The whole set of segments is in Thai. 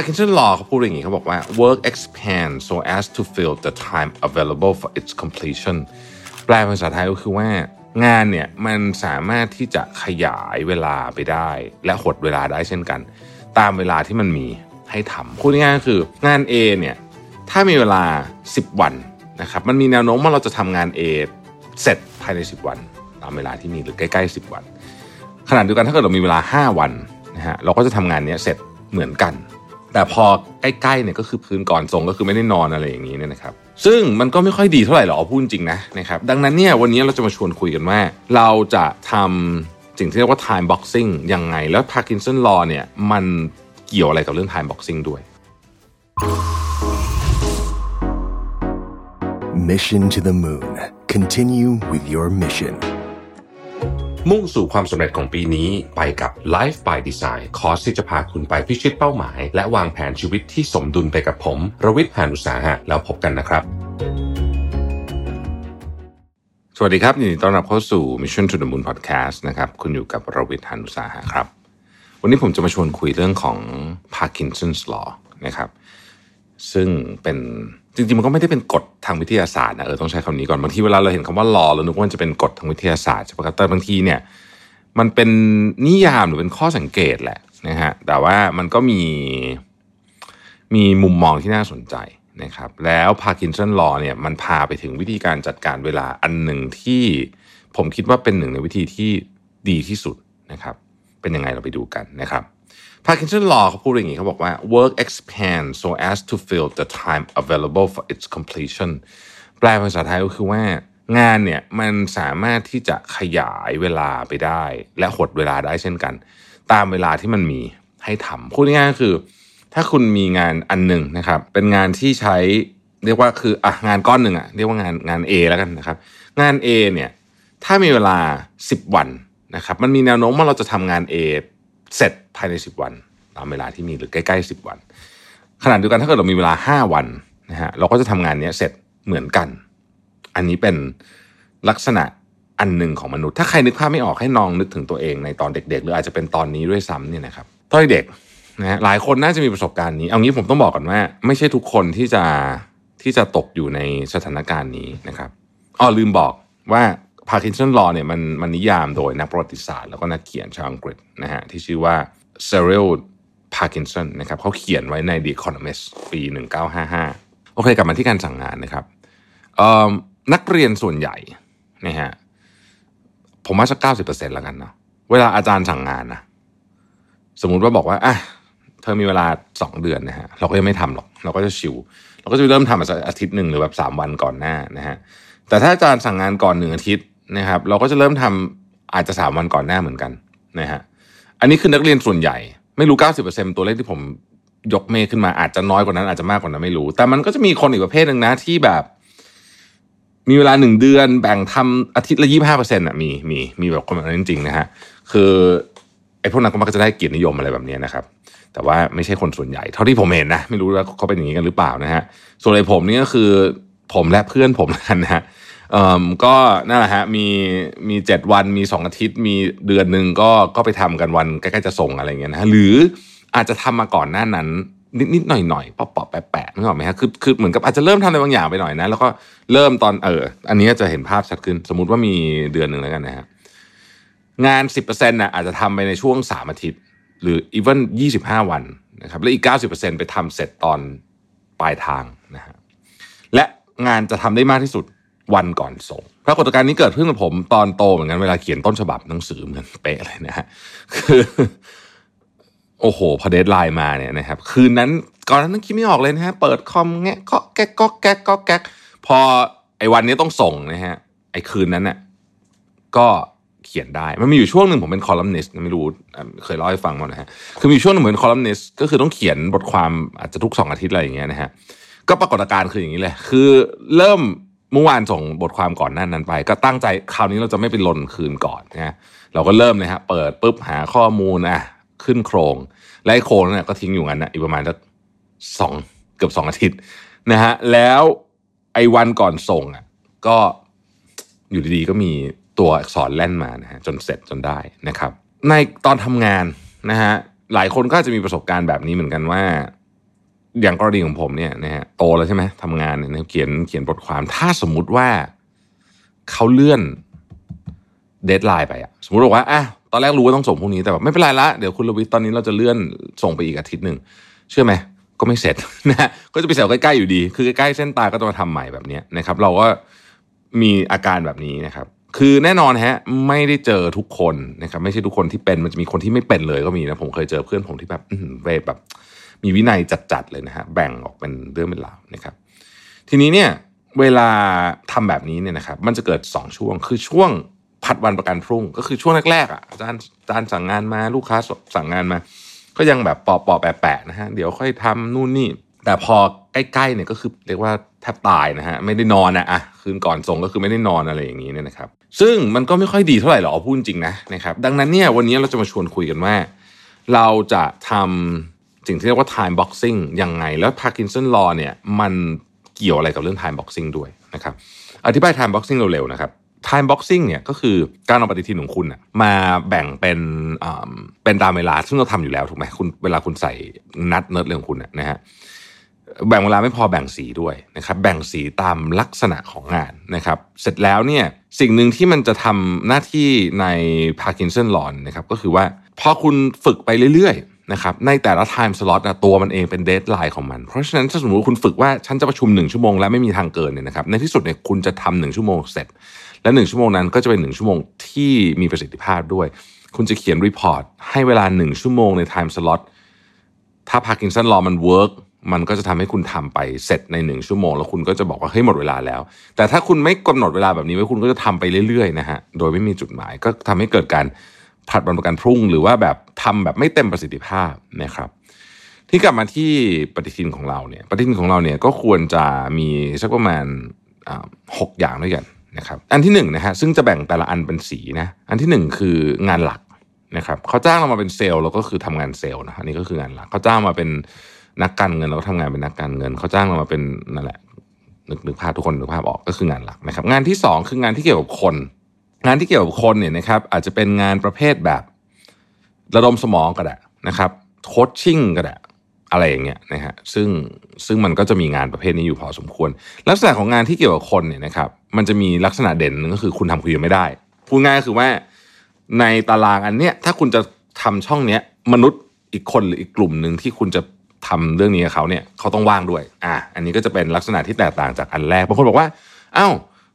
Parkinson Law เขาพูดอย่างนี้เขาบอกว่า work expands so as to fill the time available for its completion แปลภาษาไทยก็คือว่างานเนี่ยมันสามารถที่จะขยายเวลาไปได้ และหดเวลาได้เช่นกัน ตามเวลาที่มันมีให้ทำพูดง่ายๆก็คืองาน A เนี่ยถ้ามีเวลา 10 วันนะครับมันมีแนวโน้มว่าเราจะทำงาน A เสร็จภายใน 10 วัน ตามเวลาที่มีหรือใกล้ๆ 10 วันขณะเดียวกันถ้าเกิดเรามีเวลา 5 วันนะฮะเราก็จะทำงานนี้เสร็จเหมือนกัน แต่พอใกล้ๆเนี่ยก็คือพื้นก่อนส่งก็คือไม่ได้นอนอะไรอย่างนี้เนี่ยนะครับ ซึ่งมันก็ไม่ค่อยดีเท่าไหร่หรอกพูดจริงนะนะครับดังนั้นเนี่ยวันนี้เราจะมาชวนคุยกันว่า เราจะทำสิ่งที่เรียกว่า time boxing ยังไง แล้ว Parkinson law เนี่ยมันเกี่ยวอะไรกับเรื่อง time boxing ด้วย Mission to the Moon. Continue with your mission. มุ่งสู่ความสำเร็จของปีนี้ไปกับ Life by Design คอร์สที่จะพาคุณไปพิชิตเป้าหมาย และวางแผนชีวิตที่สมดุลไปกับผม รวิทย์หานุสาหะแล้วพบกันนะครับ สวัสดีครับยินดีต้อนรับเข้าสู่ Mission to the Moon Podcast นะครับคุณอยู่กับรวิทย์หานุสาหะครับ วันนี้ผมจะมาชวนคุยเรื่องของ Parkinson's Law นะครับ ซึ่งเป็น จริงๆมันก็ไม่ได้เป็นกฎทางวิทยาศาสตร์นะเออต้องใช้คำนี้ก่อนบางทีเวลาเราเห็นคำว่า law เรานึกว่ามันจะเป็นกฎทางวิทยาศาสตร์ใช่ไหมครับแต่บางทีเนี่ยมันเป็นนิยามหรือเป็นข้อสังเกตแหละนะฮะแต่ว่ามันก็มีมีมุมมองที่น่าสนใจนะครับแล้ว Parkinson Law เนี่ยมันพาไปถึงวิธีการจัดการเวลาอันหนึ่งที่ผมคิดว่าเป็นหนึ่งในวิธีที่ดีที่สุดนะครับ เป็นยังไงเราไปดูกันนะครับ Parkinson Law เขาพูดอย่างนี้เขาบอกว่า work expands so as to fill the time available for its completion แปลภาษาไทยก็คือว่างานเนี่ยมันสามารถที่จะขยายเวลาไปได้ และหดเวลาได้เช่นกัน ตามเวลาที่มันมีให้ทำพูดง่ายๆคือ ถ้าคุณมีงานอันหนึ่งนะครับ เป็นงานที่ใช้เรียกว่าคืออะงานก้อนหนึ่งอะเรียกว่างานงาน A แล้วกันนะครับ งาน A เนี่ยถ้ามีเวลา 10 วันนะครับ มันมีแนวโน้มว่าเราจะทำงาน A เสร็จภายใน 10 วัน ตามเวลาที่มีหรือใกล้ๆ10 วันขณะเดียวกันถ้าเกิดเรามีเวลา 5 วันนะฮะเราก็จะทำงานนี้เสร็จเหมือนกัน อันนี้เป็นลักษณะอันหนึ่งของมนุษย์ ถ้าใครนึกภาพไม่ออกให้นองนึกถึงตัวเองในตอนเด็ก ๆ หรืออาจจะเป็นตอนนี้ด้วยซ้ำเนี่ยนะครับตอนเด็กนะฮะหลายคนน่าจะมีประสบการณ์นี้ เอางี้ผมต้องบอกก่อนว่า ไม่ใช่ทุกคนที่จะที่จะตกอยู่ในสถานการณ์นี้นะครับอ๋อลืมบอกว่า Parkinson Law เนี่ยมันมันนิยามโดยนักประวัติศาสตร์แล้วก็นักเขียนชาวอังกฤษนะฮะที่ชื่อว่า Cyril Parkinson นะครับเขาเขียนไว้ใน The Economist ปี 1955 โอเคกลับมาที่การสั่งงานนะครับนักเรียนส่วนใหญ่นะฮะผมว่าสักเก้าสิบเปอร์เซ็นต์แล้วกันเนาะเวลาอาจารย์สั่งงานนะสมมุติว่าบอกว่าอะเธอมีเวลาสองเดือนนะฮะเราก็ยังไม่ทำหรอก เราก็จะชิว เราก็จะเริ่มทำอาทิตย์หนึ่งหรือแบบสามวันก่อนหน้านะฮะแต่ถ้าอาจารย์สั่งงานก่อนหนึ่งอาทิตย์ นะครับเราก็จะเริ่มทำอาจจะสามวันก่อนหน้าเหมือนกันนะฮะอันนี้คือนักเรียนส่วนใหญ่ ไม่รู้เก้าสิบเปอร์เซ็นตัวเลขที่ผมยกเมฆขึ้นมาอาจจะน้อยกว่านั้นอาจจะมากกว่านั้นไม่รู้ แต่มันก็จะมีคนอีกประเภทหนึ่งนะที่แบบ มีเวลาหนึ่งเดือนแบ่งทำอาทิตย์ละยี่ห้าเปอร์เซ็นต์อะมีมีมีแบบคนแบบนั้นจริงๆนะฮะคือไอ้พวกนั้นก็มักจะได้เกียรตินิยมอะไรแบบนี้นะครับ แต่ว่าไม่ใช่คนส่วนใหญ่ เท่าที่ผมเห็นนะ ไม่รู้ว่าเขาเป็นอย่างนี้กันหรือเปล่านะฮะส่วนไอ้ผมนี่ก็คือผมและเพื่อนผมกันนะฮะ ก็นั่นแหละฮะมีมีเจ็ดวันมีสองอาทิตย์ มีเดือนหนึ่งก็ก็ไปทำกันวันใกล้ๆจะส่งอะไรเงี้ยนะหรืออาจจะทำมาก่อนหน้านั้นนิดนิดหน่อยหน่อยปอปแปะแปะนึกออกไหมฮะคือคือเหมือนกับอาจจะเริ่มทำอะไรบางอย่างไปหน่อยนะ แล้วก็เริ่มตอนเออ อันนี้จะเห็นภาพชัดขึ้น สมมุติว่ามีเดือนหนึ่งแล้วกันนะฮะงานสิบเปอร์เซ็นต์น่ะอาจจะทำไปในช่วงสามอาทิตย์ หรือ even ยี่สิบห้าวันนะครับแล้วอีกเก้าสิบเปอร์เซ็นต์ไปทำเสร็จตอนปลายทางนะฮะและงานจะทำได้มากที่สุด วันก่อนส่ง ปรากฏการณ์นี้เกิดขึ้นกับผมตอนโตเหมือนกันเวลาเขียนต้นฉบับหนังสือเหมือนเป๊ะเลยนะฮะคือโอ้โห พอ deadline มาเนี่ยนะครับ คืนนั้นก่อนนั้นคิดไม่ออกเลยนะฮะ เปิดคอมแงะก็แก๊กก็แก๊กก็แก๊กพอไอ้วันนี้ต้องส่งนะฮะ ไอ้คืนนั้นน่ะก็เขียนได้ มันมีอยู่ช่วงหนึ่งผมเป็นคอลัมนิสต์ไม่รู้เคยเล่าให้ฟังมานะฮะ คือมีช่วงหนึ่งเหมือนคอลัมนิสต์ก็คือต้องเขียนบทความอาจจะทุกสองอาทิตย์อะไรอย่างเงี้ยนะฮะ ก็ปรากฏการณ์คืออย่างนี้เลยคือเริ่ม เมื่อวานส่งบทความก่อนหน้านั้นไป ก็ตั้งใจคราวนี้เราจะไม่ไปลนคืนก่อนนะเราก็เริ่มเลยฮะเปิดปุ๊บหาข้อมูลอะขึ้นโครงและโครงเนี่ยก็ทิ้งอยู่งั้นนะอีกประมาณสักสองเกือบสองอาทิตย์นะฮะแล้วไอ้วันก่อนส่งอะก็อยู่ดีๆก็มีตัวอักษรแล่นมานะฮะจนเสร็จจนได้นะครับ ในตอนทำงานนะฮะหลายคนก็จะมีประสบการณ์แบบนี้เหมือนกันว่า อย่างกรณีของผมเนี่ยนะฮะโตแล้วใช่ไหมทำงานเนี่ยเขียนเขียนบทความถ้าสมมุติว่าเขาเลื่อนเดทไลน์ไปอะสมมติบอกว่าอะตอนแรกรู้ว่าต้องส่งพรุ่งนี้แต่แบบไม่เป็นไรละเดี๋ยวคุณลวิทตอนนี้เราจะเลื่อนส่งไปอีกอาทิตย์หนึ่งเชื่อไหมก็ไม่เสร็จนะก็จะไปเสร็จใกล้ๆอยู่ดี คือใกล้ๆเส้นตายก็ต้องมาทำใหม่แบบนี้นะครับ เราก็มีอาการแบบนี้นะครับ คือแน่นอนฮะไม่ได้เจอทุกคนนะครับ ไม่ใช่ทุกคนที่เป็นมันจะมีคนที่ไม่เป็นเลยก็มีนะผมเคยเจอเพื่อนผมที่แบบเวแบบ มีวินัยจัดๆเลยนะฮะแบ่งออกเป็นเรื่องเป็นราวนะครับ ทีนี้เนี่ยเวลาทำแบบนี้เนี่ยนะครับ มันจะเกิด 2 ช่วง คือช่วงผัดวันประกันพรุ่ง ก็คือช่วงแรกๆอะอาจารย์อาจารย์สั่งงานมาลูกค้าสั่งงานมา ก็ยังแบบปอปอแปะๆนะฮะเดี๋ยวค่อยทำนู่นนี่แต่พอใกล้ๆเนี่ยก็คือเรียกว่าแทบตายนะฮะไม่ได้นอนนะอะคืนก่อนส่งก็คือไม่ได้นอนอะไรอย่างนี้เนี่ยนะครับ ซึ่งมันก็ไม่ค่อยดีเท่าไหร่หรอกพูดจริงนะนะครับ ดังนั้นเนี่ยวันนี้เราจะมาชวนคุยกันว่า เราจะทำ สิ่งที่เรียกว่า time boxing ยังไง แล้ว Parkinson law เนี่ยมันเกี่ยวอะไรกับเรื่อง time boxing ด้วยนะครับอธิบาย time boxing เร็วๆนะครับ time boxing เนี่ยก็คือการเอาปฏิทินของคุณนะมาแบ่งเป็นเป็นตามเวลาซึ่งเราทำอยู่แล้วถูกไหมคุณเวลาคุณใส่นัดเนิร์ดเรื่องของคุณนะฮะแบ่งเวลาไม่พอแบ่งสีด้วยนะครับแบ่งสีตามลักษณะของงานนะครับเสร็จแล้วเนี่ยสิ่งหนึ่งที่มันจะทำหน้าที่ใน Parkinson law นะครับก็คือว่าพอคุณฝึกไปเรื่อยๆ นะครับในแต่ละ time slot ตัวมันเองเป็น deadline ของมัน เพราะฉะนั้นถ้าสมมติคุณฝึกว่าฉันจะประชุมหนึ่งชั่วโมงและไม่มีทางเกินเนี่ยนะครับในที่สุดเนี่ยคุณจะทำหนึ่งชั่วโมงเสร็จ และหนึ่งชั่วโมงนั้นก็จะเป็นหนึ่งชั่วโมงที่มีประสิทธิภาพด้วย คุณจะเขียนรีพอร์ตให้เวลาหนึ่งชั่วโมงใน time slot ถ้า Parkinson law มัน work มันก็จะทำให้คุณทำไปเสร็จในหนึ่งชั่วโมง แล้วคุณก็จะบอกว่าเฮ้ยหมดเวลาแล้ว แต่ถ้าคุณไม่กำหนดเวลาแบบนี้ไว้คุณก็จะทำไปเรื่อยๆนะฮะโดยไม่มีจุดหมายก็ทำให้เกิดการ ผลัดวันประกันพรุ่ง หรือว่าแบบทำแบบไม่เต็มประสิทธิภาพนะครับที่กลับมาที่ปฏิทินของเราเนี่ยปฏิทินของเราเนี่ยก็ควรจะมีสักประมาณหกอย่างด้วยกันนะครับอันที่หนึ่งนะฮะซึ่งจะแบ่งแต่ละอันเป็นสีนะอันที่หนึ่งคืองานหลักนะครับเขาจ้างเรามาเป็นเซลล์เราก็คือทำงานเซลล์นะอันนี้ก็คืองานหลักเขาจ้างมาเป็นนักการเงินเราก็ทำงานเป็นนักการเงิน เขาจ้างเรามาเป็นนั่นแหละนึกนึกภาพทุกคนนึกภาพออกก็คืองานหลักนะครับ งานที่สองคืองานที่เกี่ยวกับคน งานที่เกี่ยวกับคนเนี่ยนะครับอาจจะเป็นงานประเภทแบบ ระดมสมองก็ได้นะครับโคชชิ่งก็ได้อะไรอย่างเงี้ยนะฮะซึ่งซึ่งมันก็จะมีงานประเภทนี้อยู่พอสมควร ลักษณะของงานที่เกี่ยวกับคนเนี่ยนะครับมันจะมีลักษณะเด่นนึงก็คือคุณทำคนเดียวไม่ได้ พูดง่ายก็คือว่าในตารางอันเนี้ยถ้าคุณจะทำช่องเนี้ยมนุษย์อีกคนหรืออีกกลุ่มหนึ่งที่คุณจะทำเรื่องนี้กับเขาเนี่ยเขาต้องว่างด้วย อะอันนี้ก็จะเป็นลักษณะที่แตกต่างจากอันแรกบางคนบอกว่าอ้าว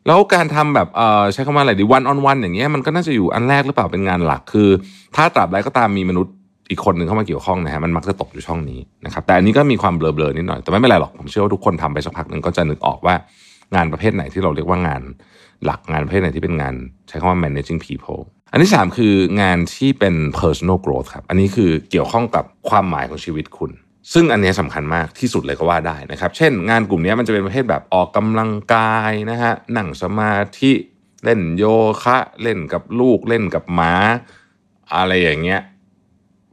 แล้วการทำแบบเอ่อใช้คำว่าอะไรดีวันออนวันอย่างเงี้ยมันก็น่าจะอยู่อันแรกหรือเปล่าเป็นงานหลักคือ ถ้าตราบใดก็ตามมีมนุษย์อีกคนหนึ่งเข้ามาเกี่ยวข้องนะฮะมันมักจะตกอยู่ช่องนี้นะครับแต่อันนี้ก็มีความเบลอๆนิดหน่อยแต่ไม่เป็นไรหรอกผมเชื่อว่าทุกคนทำไปสักพักหนึ่งก็จะนึกออกว่างานประเภทไหนที่เราเรียกว่างานหลักงานประเภทไหนที่เป็นงานใช้คำว่า managing people อันที่ 3 คืองานที่เป็น personal growth ครับ อันนี้คือเกี่ยวข้องกับความหมายของชีวิตคุณ ซึ่งอันนี้สำคัญมากที่สุดเลยก็ว่าได้นะครับ เช่น งานกลุ่มนี้มันจะเป็นประเภทแบบออกกำลังกายนะฮะนั่งสมาธิเล่นโยคะเล่นกับลูกเล่นกับหมา อะไรอย่างเงี้ย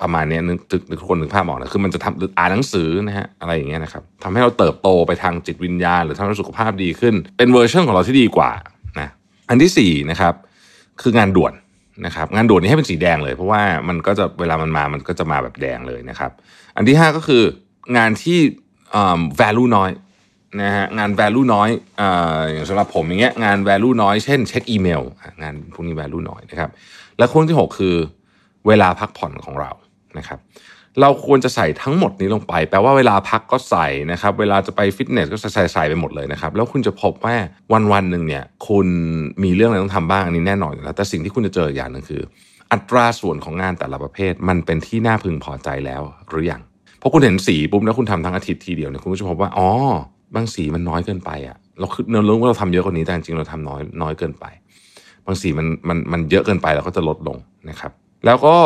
ประมาณนี้นึกนึกทุกคนนึกภาพออกนะคือมันจะทำอ่านหนังสือนะฮะอะไรอย่างเงี้ยนะครับทำให้เราเติบโตไปทางจิตวิญญาณ หรือทำให้สุขภาพดีขึ้น เป็นเวอร์ชันของเราที่ดีกว่านะอันที่สี่นะครับคืองานด่วน นะครับงานด่วนนี้ให้เป็นสีแดงเลย เพราะว่ามันก็จะเวลามันมามันก็จะมาแบบแดงเลยนะครับ อันที่ห้าก็คืองานที่ value น้อยนะฮะงาน value น้อยอย่างสำหรับผมอย่างเงี้ยงาน value น้อยเช่นเช็คอีเมลงานพวกนี้ value น้อยนะครับ และข้อที่หกคือเวลาพักผ่อนของเรานะครับ เราควรจะใส่ทั้งหมดนี้ลงไป แปลว่าเวลาพักก็ใส่นะครับ เวลาจะไปฟิตเนสก็ใส่ใส่ไปหมดเลยนะครับ แล้วคุณจะพบว่าวันวันหนึ่งเนี่ย คุณมีเรื่องอะไรต้องทำบ้างอันนี้แน่นอนอยู่แล้วแต่สิ่งที่คุณจะเจออย่างหนึ่งคือ อัตราส่วนของงานแต่ละประเภท มันเป็นที่น่าพึงพอใจแล้วหรือยังเพราะคุณเห็นสีปุ๊บแล้วคุณทำทั้งอาทิตย์ทีเดียวเนี่ยคุณก็จะพบว่าอ๋อบางสีมันน้อยเกินไปอะเราคือเรารู้ว่าเราทำเยอะกว่านี้แต่จริงเราทำน้อยน้อยเกินไป บางสีมันมันมันเยอะเกินไปเราก็จะลดลงนะครับ แล้วก็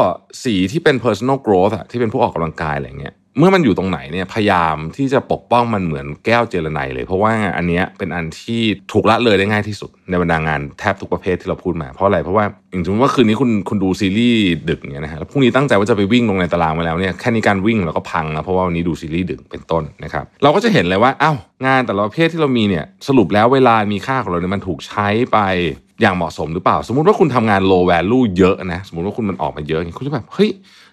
สีที่เป็น personal growth อะที่เป็นผู้ออกกำลังกายอะไรเงี้ยเมื่อมันอยู่ตรงไหนเนี่ยพยายามที่จะปกป้องมันเหมือนแก้วเจรไนเลย เพราะว่าอันเนี้ยเป็นอันที่ถูกละเลยได้ง่ายที่สุด ในบรรดางานแทบทุกประเภทที่เราพูดมา เพราะอะไรเพราะว่าอย่างสมมติว่าคืนนี้คุณคุณดูซีรีส์ดึกเงี้ยนะฮะแล้วพรุ่งนี้ตั้งใจว่าจะไปวิ่งลงในตารางมาแล้วเนี่ยแค่นี้การวิ่งเราก็พังนะเพราะว่าวันนี้ดูซีรีส์ดึกเป็นต้นนะครับเราก็จะเห็นเลยว่าอ้าวงานแต่ละประเภทที่เรามีเนี่ยสรุปแล้วเวลามีค่าของเราเนี่ยมันถูกใช้ไป อย่างเหมาะสมหรือเปล่า สมมุติว่าคุณทำงาน low value เยอะนะ สมมติว่าคุณมันออกมาเยอะคุณจะแบบเฮ้ย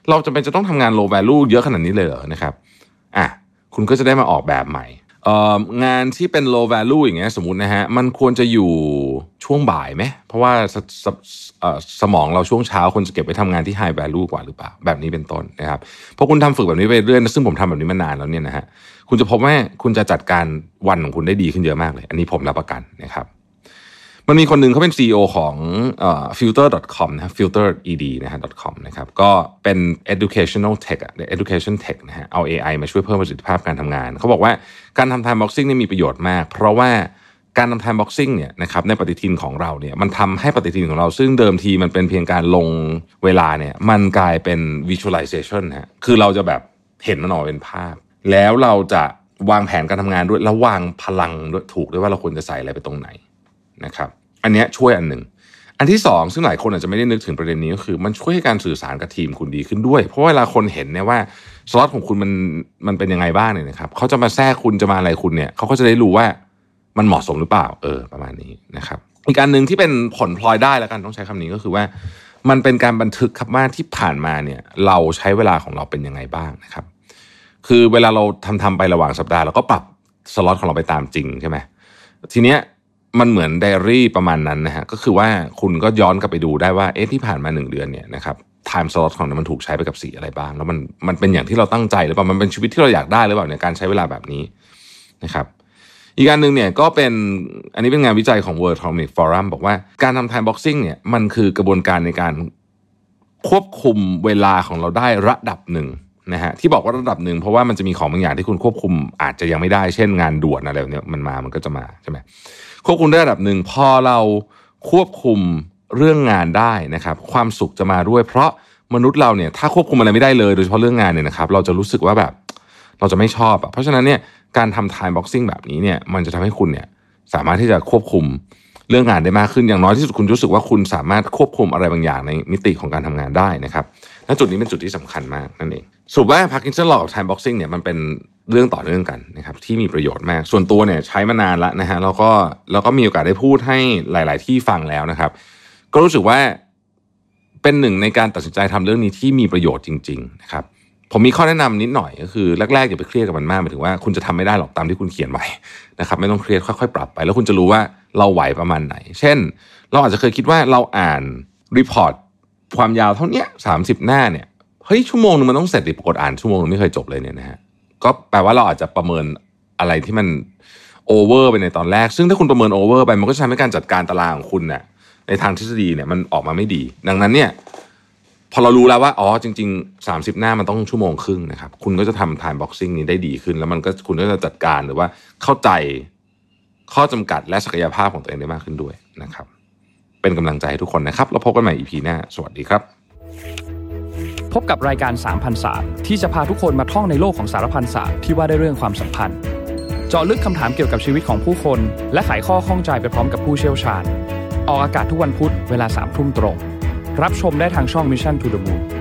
เราจะเป็นจะต้องทำงาน low value เยอะขนาดนี้เลยเหรอนะครับอะคุณก็จะได้มาออกแบบใหม่งานที่เป็น low value อย่างเงี้ยสมมตินะฮะมันควรจะอยู่ช่วงบ่ายไหมเพราะว่าสสสมองเราช่วงเช้าคนจะเก็บไปทำงานที่ high value กว่าหรือเปล่า แบบนี้เป็นต้นนะครับพอคุณทำฝึกแบบนี้ไปเรื่อยซึ่งผมทำแบบนี้มานานแล้วเนี่ยนะฮะคุณจะพบว่าคุณจะจัดการวันของคุณได้ดีขึ้นเยอะมากเลย อันนี้ผมรับประกันนะครับ มันมีคนหนึ่งเขาเป็น CEO ของ filter.com นะครับ filtered นะฮะ .com นะครับก็เป็น educational tech อะ education tech นะฮะเอา AI มาช่วยเพิ่มประสิทธิภาพการทำงาน เขาบอกว่าการทำ time boxing นี่มีประโยชน์มาก เพราะว่าการทำ time boxing เนี่ยนะครับในปฏิทินของเราเนี่ยมันทำให้ปฏิทินของเราซึ่งเดิมทีมันเป็นเพียงการลงเวลาเนี่ยมันกลายเป็น visualization ฮะคือเราจะแบบเห็นมันออกเป็นภาพ แล้วเราจะวางแผนการทำงานด้วยแล้ววางพลังด้วยถูกด้วยว่าเราควรจะใส่อะไรไปตรงไหน นะครับ อันนี้ช่วยอันหนึ่ง อันที่สองซึ่งหลายคนอาจจะไม่ได้นึกถึงประเด็นนี้ก็คือ มันช่วยให้การสื่อสารกับทีมคุณดีขึ้นด้วย เพราะเวลาคนเห็นเนี่ยว่าสล็อตของคุณมันมันเป็นยังไงบ้างเนี่ยนะครับเขาจะมาแทรกคุณจะมาอะไรคุณเนี่ยเขาก็จะได้รู้ว่ามันเหมาะสมหรือเปล่า เออ ประมาณนี้นะครับ อีกการหนึ่งที่เป็นผลพลอยได้แล้วกันต้องใช้คำนี้ก็คือว่า มันเป็นการบันทึกครับว่าที่ผ่านมาเนี่ยเราใช้เวลาของเราเป็นยังไงบ้างนะครับ คือเวลาเราทำทำไประหว่างสัปดาห์เราก็ปรับสล็อตของเราไปตามจริงใช่ไหมทีเนี้ย มันเหมือนไดอารี่ประมาณนั้นนะฮะก็คือว่าคุณก็ย้อนกลับไปดูได้ว่าเอ๊ะที่ผ่านมาหนึ่งเดือนเนี่ยนะครับไทม์สล็อตของมันถูกใช้ไปกับสีอะไรบ้าง แล้วมันมันเป็นอย่างที่เราตั้งใจหรือเปล่ามันเป็นชีวิตที่เราอยากได้หรือเปล่าในการใช้เวลาแบบนี้นะครับอีกการหนึ่งเนี่ยก็เป็นอันนี้เป็นงานวิจัยของ World Economic Forum บอกว่าการทำ time boxing เนี่ยมันคือกระบวนการในการควบคุมเวลาของเราได้ระดับหนึ่ง นะฮะที่บอกว่าระดับหนึ่งเพราะว่ามันจะมีของบางอย่างที่คุณควบคุมอาจจะยังไม่ได้เช่นงานด่วนอะไรแบบนี้มันมามันก็จะมาใช่ไหมควบคุมได้ระดับหนึ่งพอเราควบคุมเรื่องงานได้นะครับ ความสุขจะมาด้วย เพราะมนุษย์เราเนี่ยถ้าควบคุมอะไรไม่ได้เลยโดยเฉพาะเรื่องงานเนี่ยนะครับ เราจะรู้สึกว่าแบบเราจะไม่ชอบอะเพราะฉะนั้นเนี่ยการทำ time boxing แบบนี้เนี่ยมันจะทำให้คุณเนี่ยสามารถที่จะควบคุมเรื่องงานได้มากขึ้นอย่างน้อยที่สุดคุณรู้สึกว่าคุณสามารถควบคุมอะไรบางอย่างในมิติของการทำงานได้นะครับ และจุดนี้เป็นจุดที่สำคัญมากนั่นเองสรุปว่า Parkinson Law กับ Time Boxing เนี่ยมันเป็นเรื่องต่อเนื่องกันนะครับที่มีประโยชน์มาก ส่วนตัวเนี่ยใช้มานานแล้วนะฮะแล้วก็แล้วก็มีโอกาสได้พูดให้หลาย ๆ ที่ฟังแล้วนะครับ ก็รู้สึกว่าเป็นหนึ่งในการตัดสินใจทำเรื่องนี้ที่มีประโยชน์จริง ๆ นะครับผมมีข้อแนะนำนิดหน่อยก็คือแรกๆอย่าไปเครียดกับมันมากหมายถึงว่าคุณจะทำไม่ได้หรอกตามที่คุณเขียนไว้นะครับไม่ต้องเครียดค่อยๆปรับไป แล้วคุณจะรู้ว่าเราไหวประมาณไหน เช่น เราอาจจะเคยคิดว่าเราอ่าน report ความยาวเท่านี้สามสิบหน้าเนี่ยเฮ้ยชั่วโมงนึงมันต้องเสร็จดิปรากฏอ่านชั่วโมงนึงไม่เคยจบเลยเนี่ยนะฮะก็แปลว่าเราอาจจะประเมินอะไรที่มัน over ไปในตอนแรก ซึ่งถ้าคุณประเมิน over ไปมันก็ทำให้การจัดการตารางของคุณเนี่ยในทางทฤษฎีเนี่ยมันออกมาไม่ดี ดังนั้นเนี่ยพอเรารู้แล้วว่าอ๋อจริง ๆ 30 หน้ามันต้องชั่วโมงครึ่งนะครับ คุณก็จะทำ time boxing นี้ได้ดีขึ้น แล้วมันก็คุณก็จะจัดการหรือว่าเข้าใจข้อจำกัดและศักยภาพของตัวเองได้มากขึ้นด้วยนะครับ เป็นกำลังใจให้ทุกคนนะครับ แล้วพบกันใหม่ EP หน้า สวัสดีครับ พบกับรายการสามพันศาสที่จะพาทุกคนมาท่องในโลกของสารพันศาสที่ว่าได้เรื่องความสัมพันธ์ เจาะลึกคำถามเกี่ยวกับชีวิตของผู้คน และไขข้อข้องใจไปพร้อมกับผู้เชี่ยวชาญ ออกอากาศทุกวันพุธเวลาสามทุ่มตรง รับชมได้ทางช่อง Mission to the Moon